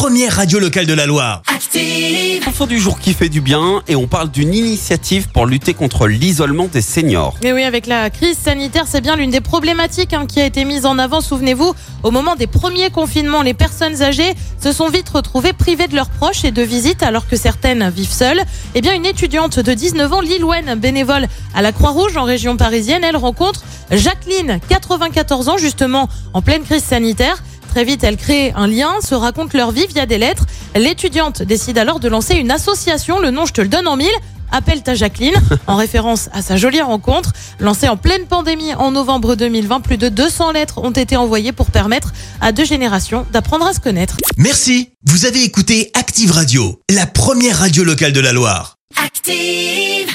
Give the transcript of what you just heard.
première radio locale de la Loire. Active. Info du jour qui fait du bien et on parle d'une initiative pour lutter contre l'isolement des seniors. Mais oui, avec la crise sanitaire, c'est bien l'une des problématiques hein, qui a été mise en avant. Souvenez-vous, au moment des premiers confinements, les personnes âgées se sont vite retrouvées privées de leurs proches et de visites alors que certaines vivent seules. Eh bien, une étudiante de 19 ans, Lilouane, bénévole à la Croix-Rouge en région parisienne, elle rencontre Jacqueline, 94 ans, justement en pleine crise sanitaire. Très vite, elle crée un lien, se raconte leur vie via des lettres. L'étudiante décide alors de lancer une association, le nom je te le donne en mille. Appelle ta Jacqueline, en référence à sa jolie rencontre. Lancée en pleine pandémie en novembre 2020, plus de 200 lettres ont été envoyées pour permettre à deux générations d'apprendre à se connaître. Merci, vous avez écouté Active Radio, la première radio locale de la Loire. Active.